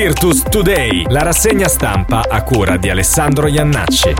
Virtus Today, la rassegna stampa a cura di Alessandro Iannacci.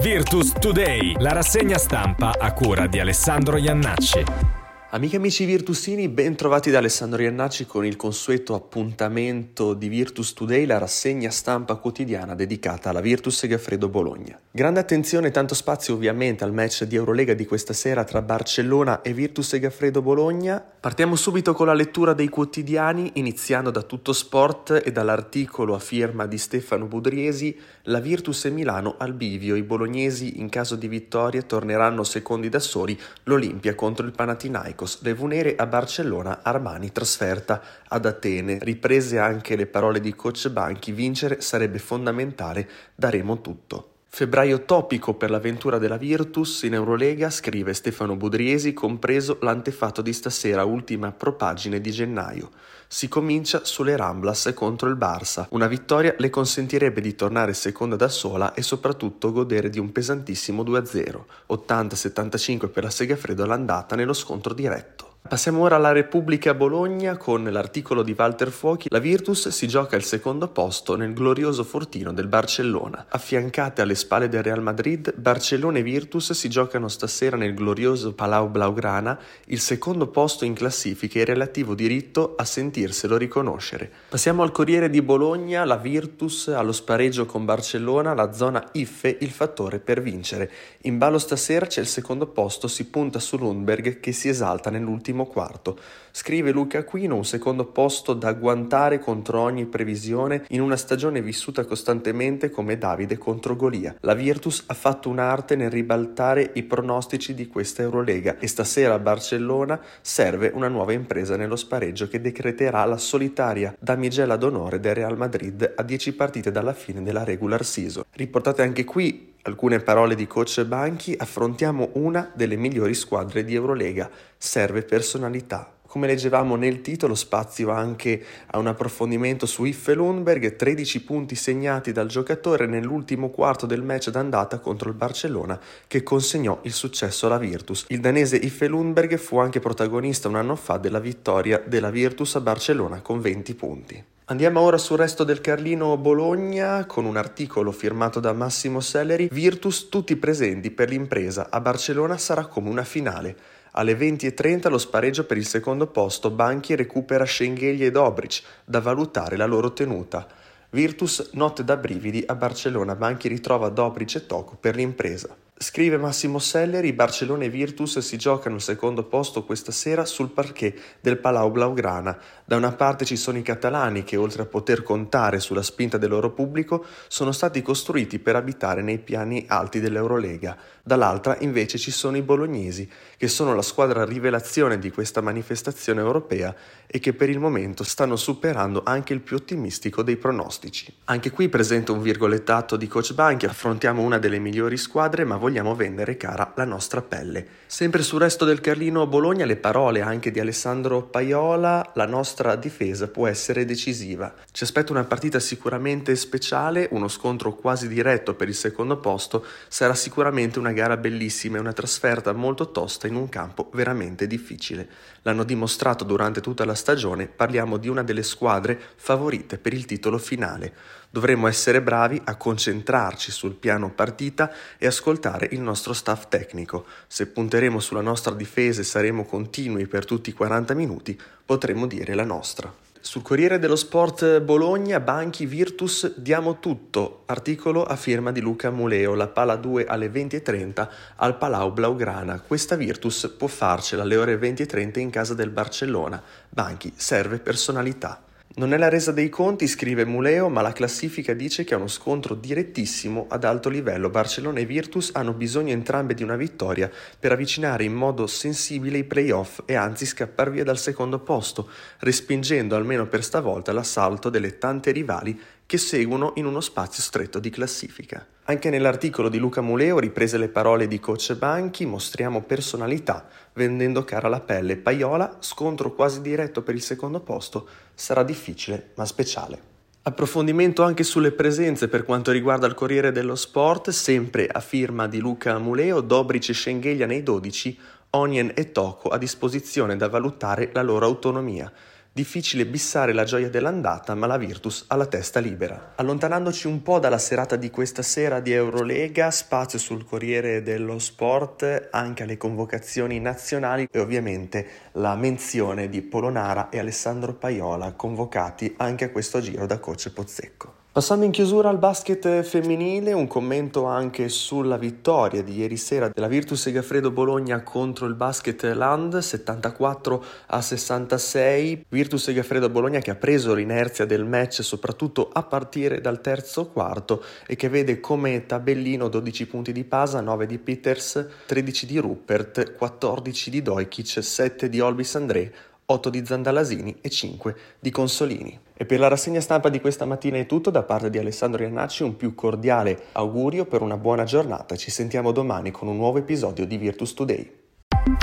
Virtus Today, la rassegna stampa a cura di Alessandro Iannacci. Amiche e amici virtusini, ben trovati da Alessandro Iannacci con il consueto appuntamento di Virtus Today, la rassegna stampa quotidiana dedicata alla Virtus Gaffredo Bologna. Grande attenzione e tanto spazio ovviamente al match di Eurolega di questa sera tra Barcellona e Virtus Gaffredo Bologna. Partiamo subito con la lettura dei quotidiani, iniziando da Tutto Sport e dall'articolo a firma di Stefano Budriesi, la Virtus e Milano al bivio, i bolognesi in caso di vittoria torneranno secondi da soli, l'Olimpia contro il Panathinaikos. Olympiacos, Levunere a Barcellona, Armani trasferta ad Atene. Riprese anche le parole di coach Banchi, vincere sarebbe fondamentale, daremo tutto. Febbraio topico per l'avventura della Virtus in Eurolega, scrive Stefano Budriesi, compreso l'antefatto di stasera, ultima propagine di gennaio. Si comincia sulle Ramblas contro il Barça. Una vittoria le consentirebbe di tornare seconda da sola e soprattutto godere di un pesantissimo 2-0, 80-75 per la Segafredo all'andata nello scontro diretto. Passiamo ora alla Repubblica Bologna con l'articolo di Walter Fuochi. La Virtus si gioca il secondo posto nel glorioso fortino del Barcellona. Affiancate alle spalle del Real Madrid, Barcellona e Virtus si giocano stasera nel glorioso Palau Blaugrana il secondo posto in classifica e il relativo diritto a sentirselo riconoscere. Passiamo al Corriere di Bologna, la Virtus allo spareggio con Barcellona, la zona IFE il fattore per vincere. In ballo stasera c'è il secondo posto, si punta su Lundberg che si esalta nell'ultimo ultimo quarto. Scrive Luca Aquino un secondo posto da agguantare contro ogni previsione in una stagione vissuta costantemente come Davide contro Golia. La Virtus ha fatto un'arte nel ribaltare i pronostici di questa Eurolega e stasera a Barcellona serve una nuova impresa nello spareggio che decreterà la solitaria damigella d'onore del Real Madrid a 10 partite dalla fine della regular season. Riportate anche qui alcune parole di coach Banchi, affrontiamo una delle migliori squadre di Eurolega. Serve personalità. Come leggevamo nel titolo, spazio anche a un approfondimento su Iffe Lundberg, 13 punti segnati dal giocatore nell'ultimo quarto del match d'andata contro il Barcellona che consegnò il successo alla Virtus. Il danese Iffe Lundberg fu anche protagonista un anno fa della vittoria della Virtus a Barcellona con 20 punti. Andiamo ora sul resto del Carlino Bologna con un articolo firmato da Massimo Selleri. Virtus tutti presenti per l'impresa. A Barcellona sarà come una finale. Alle 20.30 lo spareggio per il secondo posto. Banchi recupera Schengelia e Dobric, da valutare la loro tenuta. Virtus notte da brividi a Barcellona. Banchi ritrova Dobric e Toco per l'impresa. Scrive Massimo Selleri, Barcellona e Virtus si giocano il secondo posto questa sera sul parquet del Palau Blaugrana. Da una parte ci sono i catalani che, oltre a poter contare sulla spinta del loro pubblico, sono stati costruiti per abitare nei piani alti dell'Eurolega. Dall'altra invece ci sono i bolognesi, che sono la squadra rivelazione di questa manifestazione europea e che per il momento stanno superando anche il più ottimistico dei pronostici. Anche qui presento un virgolettato di Coach Banchi, affrontiamo una delle migliori squadre ma vogliamo vogliamo vendere cara la nostra pelle. Sempre sul resto del Carlino Bologna le parole anche di Alessandro Paiola, la nostra difesa può essere decisiva. Ci aspetta una partita sicuramente speciale, uno scontro quasi diretto per il secondo posto, sarà sicuramente una gara bellissima e una trasferta molto tosta in un campo veramente difficile. L'hanno dimostrato durante tutta la stagione, parliamo di una delle squadre favorite per il titolo finale. Dovremmo essere bravi a concentrarci sul piano partita e ascoltare il nostro staff tecnico. Se punteremo sulla nostra difesa e saremo continui per tutti i 40 minuti, potremo dire la nostra. Sul Corriere dello Sport Bologna, Banchi Virtus, diamo tutto. Articolo a firma di Luca Muleo, la pala 2 alle 20.30 al Palau Blaugrana. Questa Virtus può farcela alle ore 20.30 in casa del Barcellona. Banchi serve personalità. Non è la resa dei conti, scrive Muleo, ma la classifica dice che è uno scontro direttissimo ad alto livello. Barcellona e Virtus hanno bisogno entrambe di una vittoria per avvicinare in modo sensibile i playoff e anzi scappare via dal secondo posto, respingendo almeno per stavolta l'assalto delle tante rivali che seguono in uno spazio stretto di classifica. Anche nell'articolo di Luca Muleo riprese le parole di coach Banchi, mostriamo personalità, vendendo cara la pelle. Paiola, scontro quasi diretto per il secondo posto, sarà difficile ma speciale. Approfondimento anche sulle presenze per quanto riguarda il Corriere dello Sport, sempre a firma di Luca Muleo, Dobric e Schengelia nei 12, Onien e Toco a disposizione da valutare la loro autonomia. Difficile bissare la gioia dell'andata, ma la Virtus ha la testa libera. Allontanandoci un po' dalla serata di questa sera di Eurolega, spazio sul Corriere dello Sport, anche alle convocazioni nazionali e ovviamente la menzione di Polonara e Alessandro Paiola, convocati anche a questo giro da coach Pozzecco. Passando in chiusura al basket femminile, un commento anche sulla vittoria di ieri sera della Virtus Segafredo Bologna contro il Basket Land 74 a 66. Virtus Segafredo Bologna che ha preso l'inerzia del match soprattutto a partire dal terzo quarto e che vede come tabellino 12 punti di Pasa, 9 di Peters, 13 di Rupert, 14 di Dojkic, 7 di Olbis André, 8 di Zandalasini e 5 di Consolini. E per la rassegna stampa di questa mattina è tutto da parte di Alessandro Iannacci, un più cordiale augurio per una buona giornata. Ci sentiamo domani con un nuovo episodio di Virtus Today.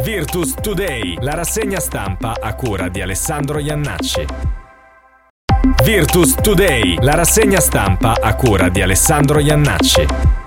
Virtus Today, la rassegna stampa a cura di Alessandro Iannacci. Virtus Today, la rassegna stampa a cura di Alessandro Iannacci.